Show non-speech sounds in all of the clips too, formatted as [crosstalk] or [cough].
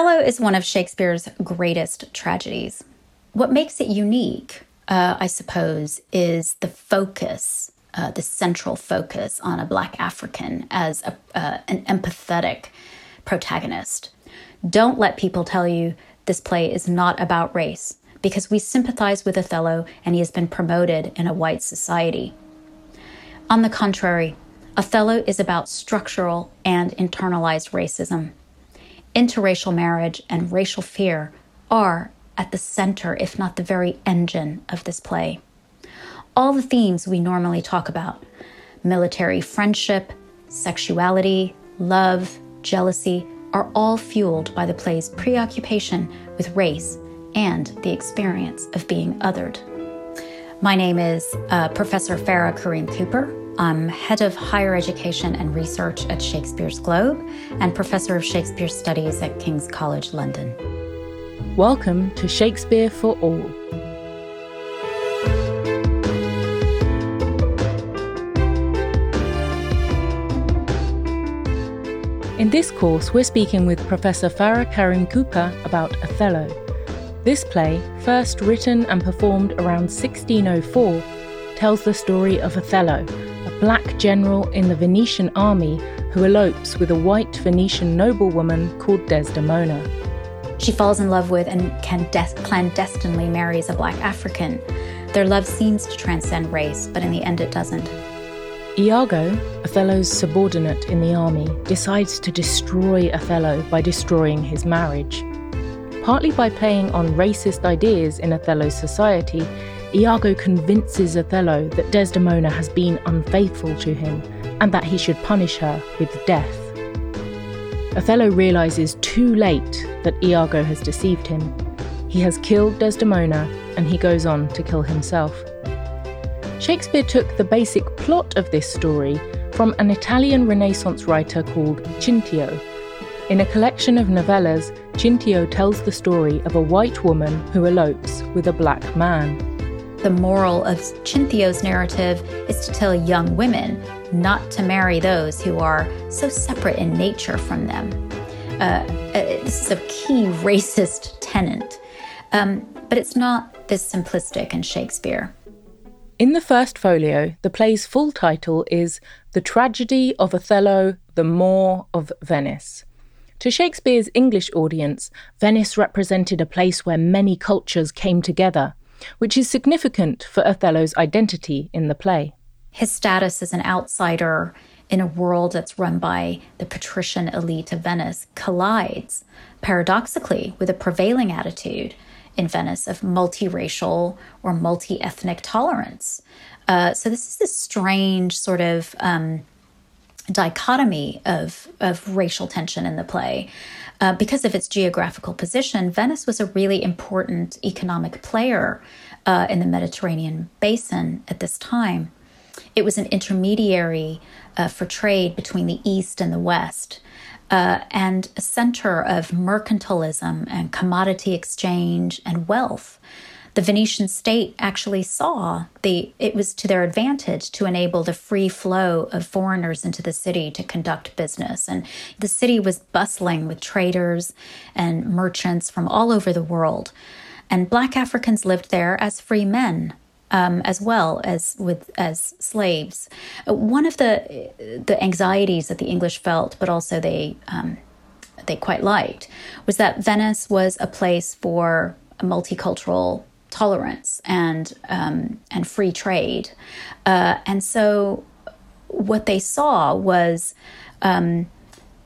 Othello is one of Shakespeare's greatest tragedies. What makes it unique, uh, I suppose, is the focus, uh, the central focus on a Black African as a, uh, an empathetic protagonist. Don't let people tell you this play is not about race, because we sympathize with Othello and he has been promoted in a white society. On the contrary, Othello is about structural and internalized racism. Interracial marriage and racial fear are at the center, if not the very engine, of this play. All the themes we normally talk about military friendship, sexuality, love, jealousy are all fueled by the play's preoccupation with race and the experience of being othered. My name is uh, Professor Farah Karim Cooper. I'm head of higher education and research at Shakespeare's Globe and professor of Shakespeare Studies at King's College London. Welcome to Shakespeare for All. In this course, we're speaking with Professor Farah Karim Cooper about Othello. This play, first written and performed around 1604, tells the story of Othello, black general in the Venetian army who elopes with a white Venetian noblewoman called Desdemona. She falls in love with and clandestinely marries a black African. Their love seems to transcend race, but in the end it doesn't. Iago, Othello's subordinate in the army, decides to destroy Othello by destroying his marriage. Partly by playing on racist ideas in Othello's society, Iago convinces Othello that Desdemona has been unfaithful to him and that he should punish her with death. Othello realizes too late that Iago has deceived him. He has killed Desdemona and he goes on to kill himself. Shakespeare took the basic plot of this story from an Italian Renaissance writer called Cintio. In a collection of novellas, Cintio tells the story of a white woman who elopes with a black man. The moral of Cintio's narrative is to tell young women not to marry those who are so separate in nature from them. Uh, uh, this is a key [laughs] racist tenet, um, but it's not this simplistic in Shakespeare. In the first folio, the play's full title is The Tragedy of Othello, the Moor of Venice. To Shakespeare's English audience, Venice represented a place where many cultures came together, which is significant for Othello's identity in the play. His status as an outsider in a world that's run by the patrician elite of Venice collides, paradoxically, with a prevailing attitude in Venice of multiracial or multi ethnic tolerance. Uh, so, this is this strange sort of um, dichotomy of, of racial tension in the play. Uh, because of its geographical position, Venice was a really important economic player uh, in the Mediterranean basin at this time. It was an intermediary uh, for trade between the East and the West. Uh, and a center of mercantilism and commodity exchange and wealth the Venetian state actually saw the it was to their advantage to enable the free flow of foreigners into the city to conduct business and the city was bustling with traders and merchants from all over the world and black Africans lived there as free men um, as well as with as slaves. One of the the anxieties that the English felt, but also they um, they quite liked, was that Venice was a place for a multicultural tolerance and um, and free trade, uh, and so what they saw was. Um,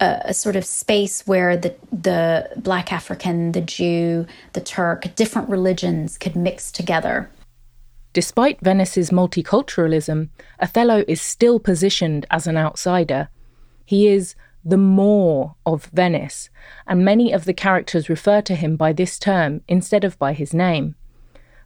a, a, sort of space where the the black African, the Jew, the Turk, different religions could mix together. Despite Venice's multiculturalism, Othello is still positioned as an outsider. He is the Moor of Venice, and many of the characters refer to him by this term instead of by his name.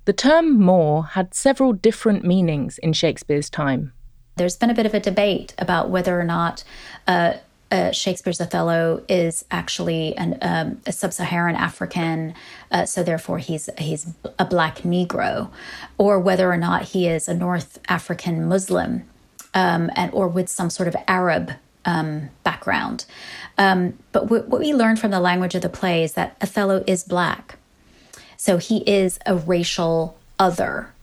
The term Moor had several different meanings in Shakespeare's time. There's been a bit of a debate about whether or not uh, uh, Shakespeare's Othello is actually an, um, a sub-Saharan African, uh, so therefore he's he's a black Negro, or whether or not he is a North African Muslim, um, and or with some sort of Arab um, background. Um, but w- what we learn from the language of the play is that Othello is black. So he is a racial other.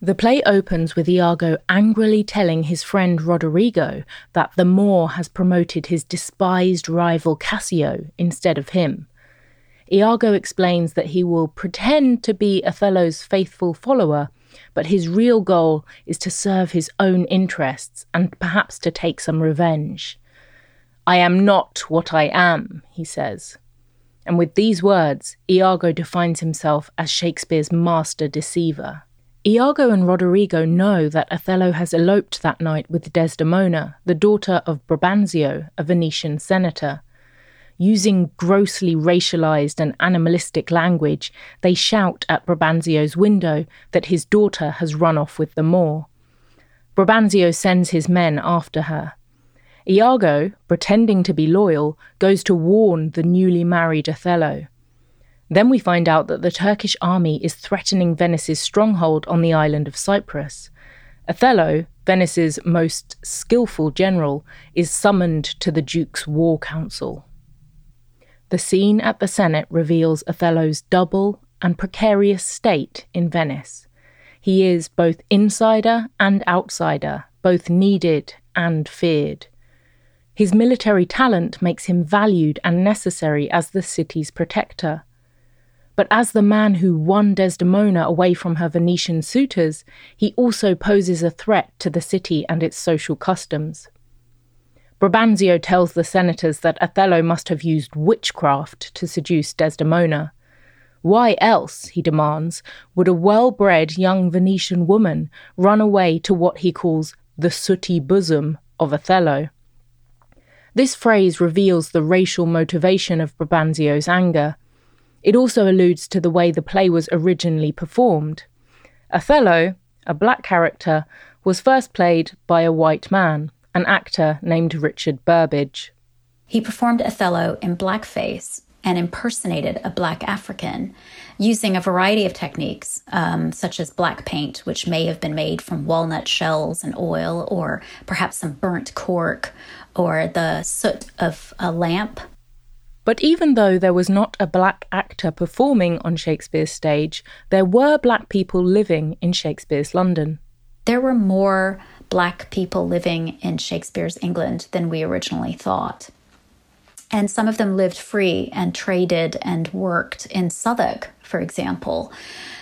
The play opens with Iago angrily telling his friend Roderigo that the Moor has promoted his despised rival Cassio instead of him. Iago explains that he will pretend to be Othello's faithful follower, but his real goal is to serve his own interests and perhaps to take some revenge. I am not what I am, he says. And with these words, Iago defines himself as Shakespeare's master deceiver. Iago and Roderigo know that Othello has eloped that night with Desdemona, the daughter of Brabantio, a Venetian senator. Using grossly racialized and animalistic language, they shout at Brabantio's window that his daughter has run off with the Moor. Brabantio sends his men after her. Iago, pretending to be loyal, goes to warn the newly married Othello. Then we find out that the Turkish army is threatening Venice's stronghold on the island of Cyprus. Othello, Venice's most skillful general, is summoned to the Duke's war council. The scene at the Senate reveals Othello's double and precarious state in Venice. He is both insider and outsider, both needed and feared. His military talent makes him valued and necessary as the city's protector but as the man who won Desdemona away from her Venetian suitors, he also poses a threat to the city and its social customs. Brabantio tells the senators that Othello must have used witchcraft to seduce Desdemona. Why else, he demands, would a well bred young Venetian woman run away to what he calls the sooty bosom of Othello? This phrase reveals the racial motivation of Brabantio's anger. It also alludes to the way the play was originally performed. Othello, a black character, was first played by a white man, an actor named Richard Burbage. He performed Othello in blackface and impersonated a black African using a variety of techniques, um, such as black paint, which may have been made from walnut shells and oil, or perhaps some burnt cork, or the soot of a lamp but even though there was not a black actor performing on Shakespeare's stage, there were black people living in Shakespeare's London. There were more black people living in Shakespeare's England than we originally thought. And some of them lived free and traded and worked in Southwark, for example.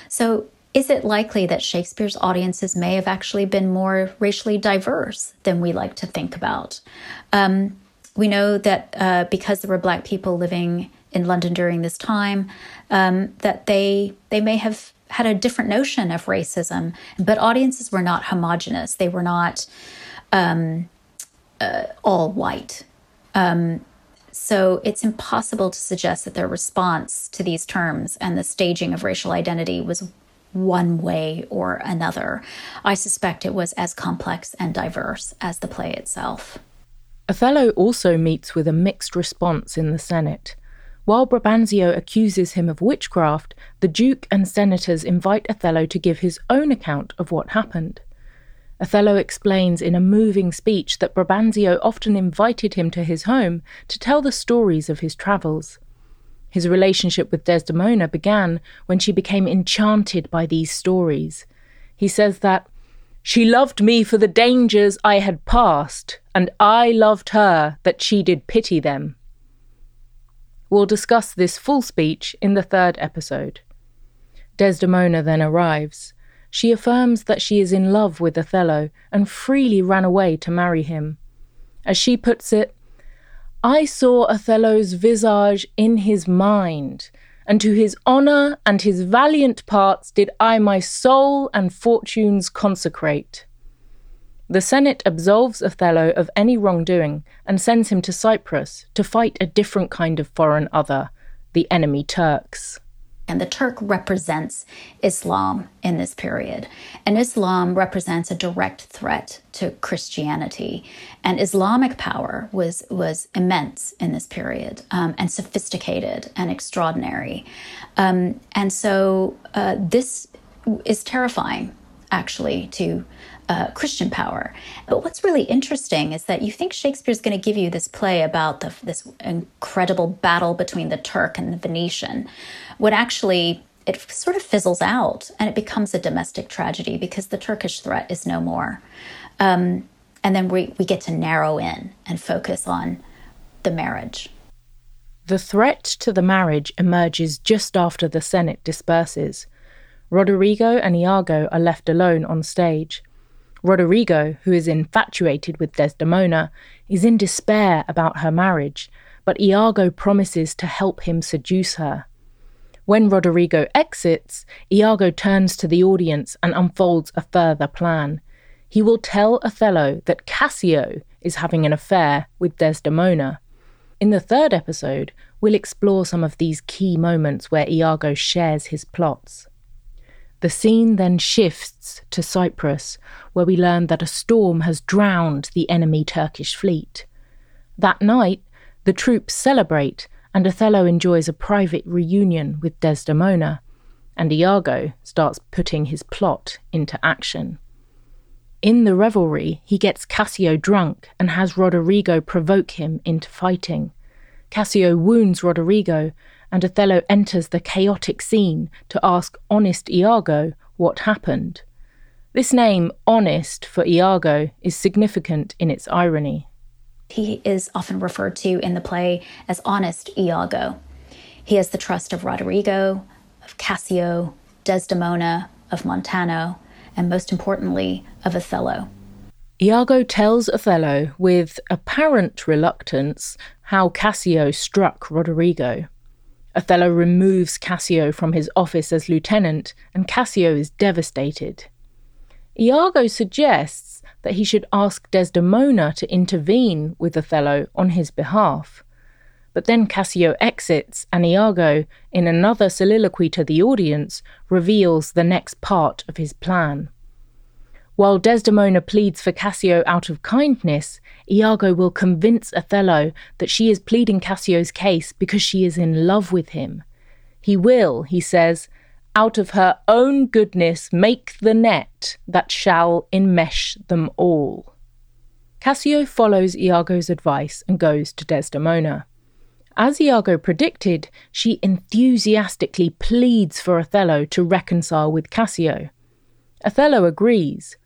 So, is it likely that Shakespeare's audiences may have actually been more racially diverse than we like to think about? Um, we know that uh, because there were black people living in London during this time, um, that they they may have had a different notion of racism, but audiences were not homogenous. They were not um, uh, all white. Um, so it's impossible to suggest that their response to these terms and the staging of racial identity was one way or another. I suspect it was as complex and diverse as the play itself. Othello also meets with a mixed response in the Senate. While Brabantio accuses him of witchcraft, the Duke and senators invite Othello to give his own account of what happened. Othello explains in a moving speech that Brabantio often invited him to his home to tell the stories of his travels. His relationship with Desdemona began when she became enchanted by these stories. He says that she loved me for the dangers I had passed, and I loved her that she did pity them. We'll discuss this full speech in the third episode. Desdemona then arrives. She affirms that she is in love with Othello and freely ran away to marry him. As she puts it, I saw Othello's visage in his mind, and to his honour and his valiant parts did I my soul and fortunes consecrate. The Senate absolves Othello of any wrongdoing and sends him to Cyprus to fight a different kind of foreign other, the enemy Turks. And the Turk represents Islam in this period. And Islam represents a direct threat to Christianity. And Islamic power was, was immense in this period um, and sophisticated and extraordinary. Um, and so uh, this is terrifying, actually, to uh, Christian power. But what's really interesting is that you think Shakespeare's going to give you this play about the, this incredible battle between the Turk and the Venetian, What actually it sort of fizzles out and it becomes a domestic tragedy because the Turkish threat is no more. Um, and then we, we get to narrow in and focus on the marriage. The threat to the marriage emerges just after the Senate disperses. Roderigo and Iago are left alone on stage. Roderigo, who is infatuated with Desdemona, is in despair about her marriage, but Iago promises to help him seduce her. When Roderigo exits, Iago turns to the audience and unfolds a further plan. He will tell Othello that Cassio is having an affair with Desdemona. In the third episode, we'll explore some of these key moments where Iago shares his plots. The scene then shifts to Cyprus, where we learn that a storm has drowned the enemy Turkish fleet. That night, the troops celebrate and Othello enjoys a private reunion with Desdemona, and Iago starts putting his plot into action. In the revelry, he gets Cassio drunk and has Roderigo provoke him into fighting. Cassio wounds Roderigo, and Othello enters the chaotic scene to ask honest Iago what happened. This name, honest, for Iago is significant in its irony. He is often referred to in the play as honest Iago. He has the trust of Roderigo, of Cassio, Desdemona, of Montano, and most importantly, of Othello. Iago tells Othello with apparent reluctance how Cassio struck Roderigo. Othello removes Cassio from his office as lieutenant, and Cassio is devastated. Iago suggests that he should ask Desdemona to intervene with Othello on his behalf. But then Cassio exits, and Iago, in another soliloquy to the audience, reveals the next part of his plan. While Desdemona pleads for Cassio out of kindness, Iago will convince Othello that she is pleading Cassio's case because she is in love with him. He will, he says, out of her own goodness make the net that shall enmesh them all. Cassio follows Iago's advice and goes to Desdemona. As Iago predicted, she enthusiastically pleads for Othello to reconcile with Cassio. Othello agrees,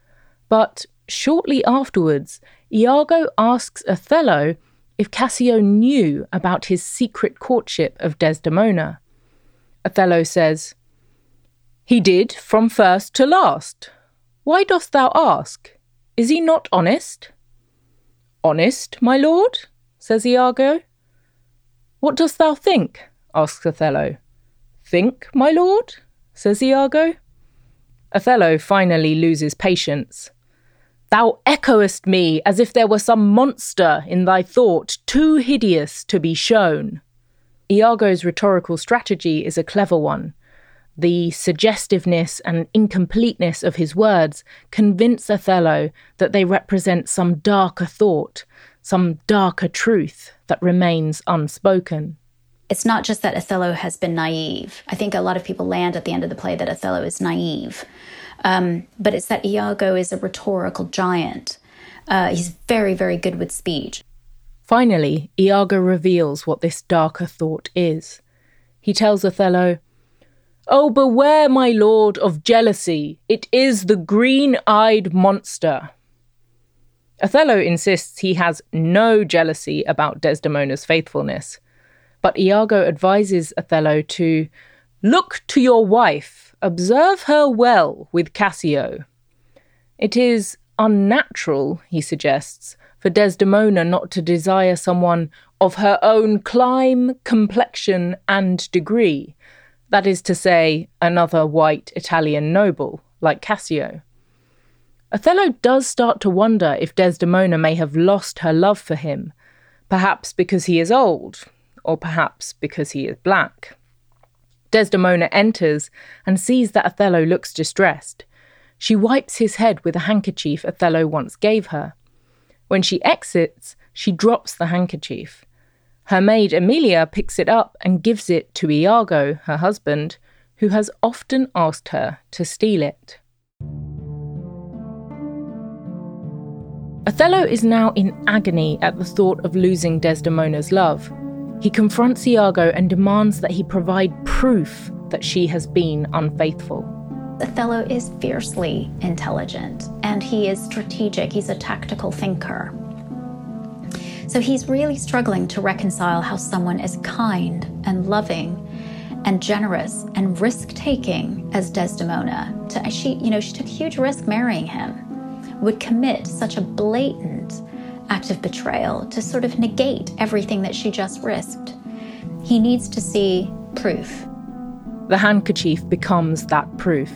but shortly afterwards, Iago asks Othello if Cassio knew about his secret courtship of Desdemona. Othello says, he did from first to last. Why dost thou ask? Is he not honest? Honest, my lord? says Iago. What dost thou think? asks Othello. Think, my lord? says Iago. Othello finally loses patience. Thou echoest me as if there were some monster in thy thought too hideous to be shown. Iago's rhetorical strategy is a clever one the suggestiveness and incompleteness of his words convince Othello that they represent some darker thought, some darker truth that remains unspoken. It's not just that Othello has been naive. I think a lot of people land at the end of the play that Othello is naive. Um, but it's that Iago is a rhetorical giant. Uh, he's very, very good with speech. Finally, Iago reveals what this darker thought is. He tells Othello, Oh, beware, my lord, of jealousy. It is the green eyed monster. Othello insists he has no jealousy about Desdemona's faithfulness, but Iago advises Othello to look to your wife, observe her well with Cassio. It is unnatural, he suggests, for Desdemona not to desire someone of her own clime, complexion, and degree that is to say, another white Italian noble, like Cassio. Othello does start to wonder if Desdemona may have lost her love for him, perhaps because he is old, or perhaps because he is black. Desdemona enters and sees that Othello looks distressed. She wipes his head with a handkerchief Othello once gave her. When she exits, she drops the handkerchief. Her maid Emilia picks it up and gives it to Iago, her husband, who has often asked her to steal it. Othello is now in agony at the thought of losing Desdemona's love. He confronts Iago and demands that he provide proof that she has been unfaithful. Othello is fiercely intelligent and he is strategic, he's a tactical thinker. So he's really struggling to reconcile how someone as kind and loving and generous and risk-taking as Desdemona, to, she, you know, she took huge risk marrying him, would commit such a blatant act of betrayal to sort of negate everything that she just risked. He needs to see proof. The handkerchief becomes that proof.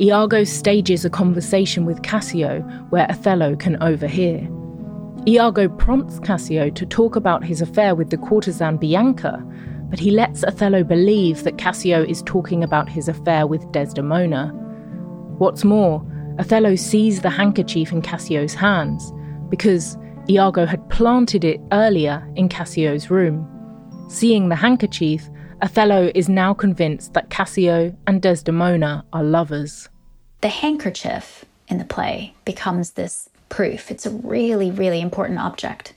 Iago stages a conversation with Cassio where Othello can overhear. Iago prompts Cassio to talk about his affair with the courtesan Bianca, but he lets Othello believe that Cassio is talking about his affair with Desdemona. What's more, Othello sees the handkerchief in Cassio's hands because Iago had planted it earlier in Cassio's room. Seeing the handkerchief, Othello is now convinced that Cassio and Desdemona are lovers. The handkerchief in the play becomes this proof. It's a really, really important object.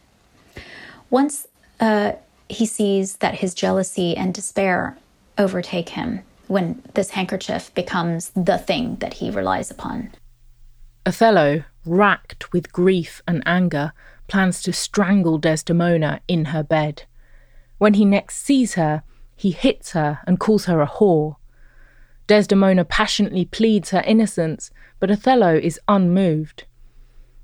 Once uh, he sees that his jealousy and despair overtake him, when this handkerchief becomes the thing that he relies upon. Othello, racked with grief and anger, plans to strangle Desdemona in her bed. When he next sees her, he hits her and calls her a whore. Desdemona passionately pleads her innocence, but Othello is unmoved.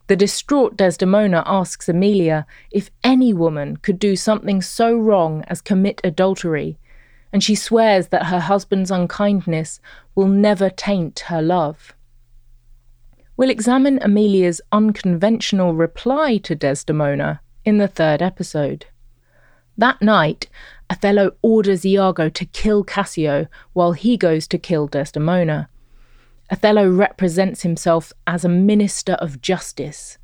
The distraught Desdemona asks Emilia if any woman could do something so wrong as commit adultery, and she swears that her husband's unkindness will never taint her love. We'll examine Emilia's unconventional reply to Desdemona in the third episode. That night, Othello orders Iago to kill Cassio while he goes to kill Desdemona. Othello represents himself as a minister of justice,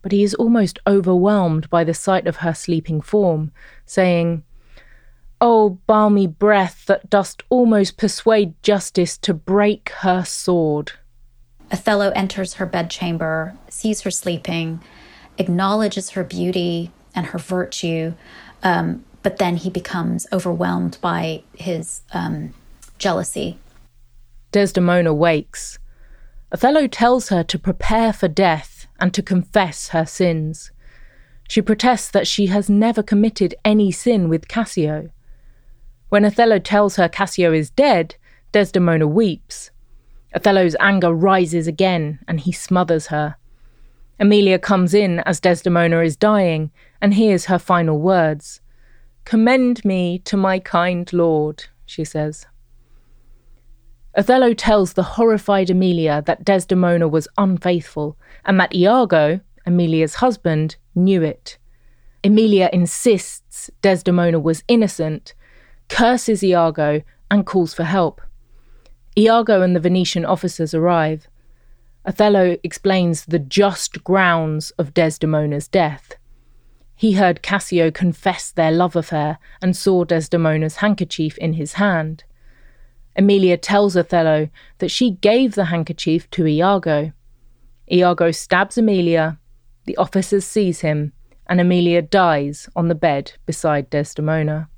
but he is almost overwhelmed by the sight of her sleeping form, saying, O balmy breath that dost almost persuade justice to break her sword. Othello enters her bedchamber, sees her sleeping, acknowledges her beauty and her virtue, um, but then he becomes overwhelmed by his um, jealousy Desdemona wakes. Othello tells her to prepare for death and to confess her sins. She protests that she has never committed any sin with Cassio. When Othello tells her Cassio is dead, Desdemona weeps. Othello's anger rises again and he smothers her. Emilia comes in as Desdemona is dying and hears her final words. Commend me to my kind lord, she says. Othello tells the horrified Emilia that Desdemona was unfaithful and that Iago, Emilia's husband, knew it. Emilia insists Desdemona was innocent, curses Iago, and calls for help. Iago and the Venetian officers arrive. Othello explains the just grounds of Desdemona's death. He heard Cassio confess their love affair and saw Desdemona's handkerchief in his hand. Emilia tells Othello that she gave the handkerchief to Iago. Iago stabs Emilia, the officers seize him, and Emilia dies on the bed beside Desdemona.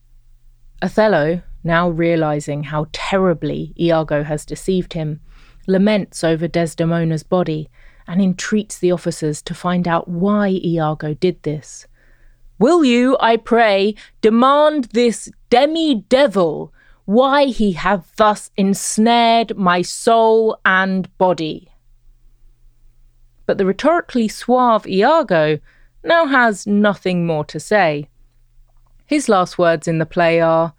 Othello, now realizing how terribly Iago has deceived him, laments over Desdemona's body and entreats the officers to find out why Iago did this. Will you, I pray, demand this demi devil why he hath thus ensnared my soul and body. But the rhetorically suave Iago now has nothing more to say. His last words in the play are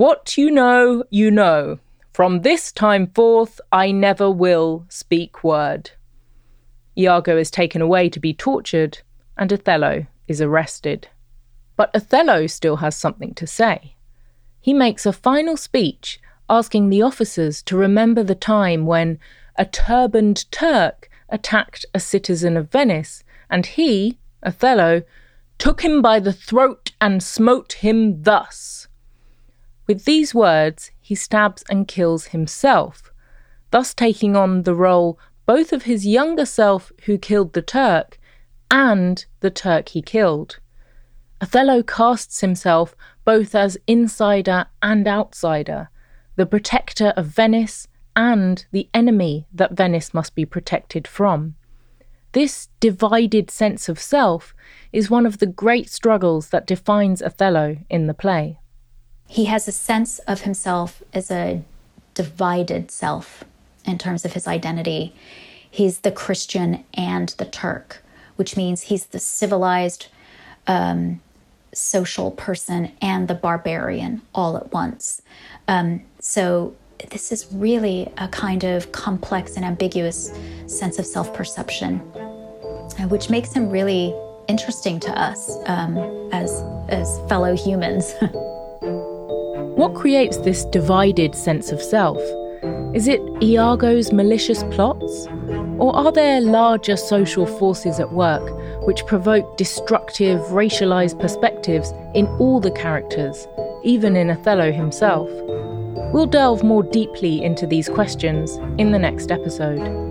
What you know, you know. From this time forth, I never will speak word. Iago is taken away to be tortured, and Othello is arrested. But Othello still has something to say he makes a final speech asking the officers to remember the time when a turbaned Turk attacked a citizen of Venice, and he, Othello, took him by the throat and smote him thus. With these words, he stabs and kills himself, thus taking on the role both of his younger self who killed the Turk and the Turk he killed. Othello casts himself both as insider and outsider, the protector of Venice and the enemy that Venice must be protected from. This divided sense of self is one of the great struggles that defines Othello in the play. He has a sense of himself as a divided self in terms of his identity. He's the Christian and the Turk, which means he's the civilized, um, social person and the barbarian all at once. Um, so, this is really a kind of complex and ambiguous sense of self perception, uh, which makes him really interesting to us um, as, as fellow humans. [laughs] what creates this divided sense of self? Is it Iago's malicious plots? Or are there larger social forces at work which provoke destructive, racialized perspectives in all the characters, even in Othello himself? We'll delve more deeply into these questions in the next episode.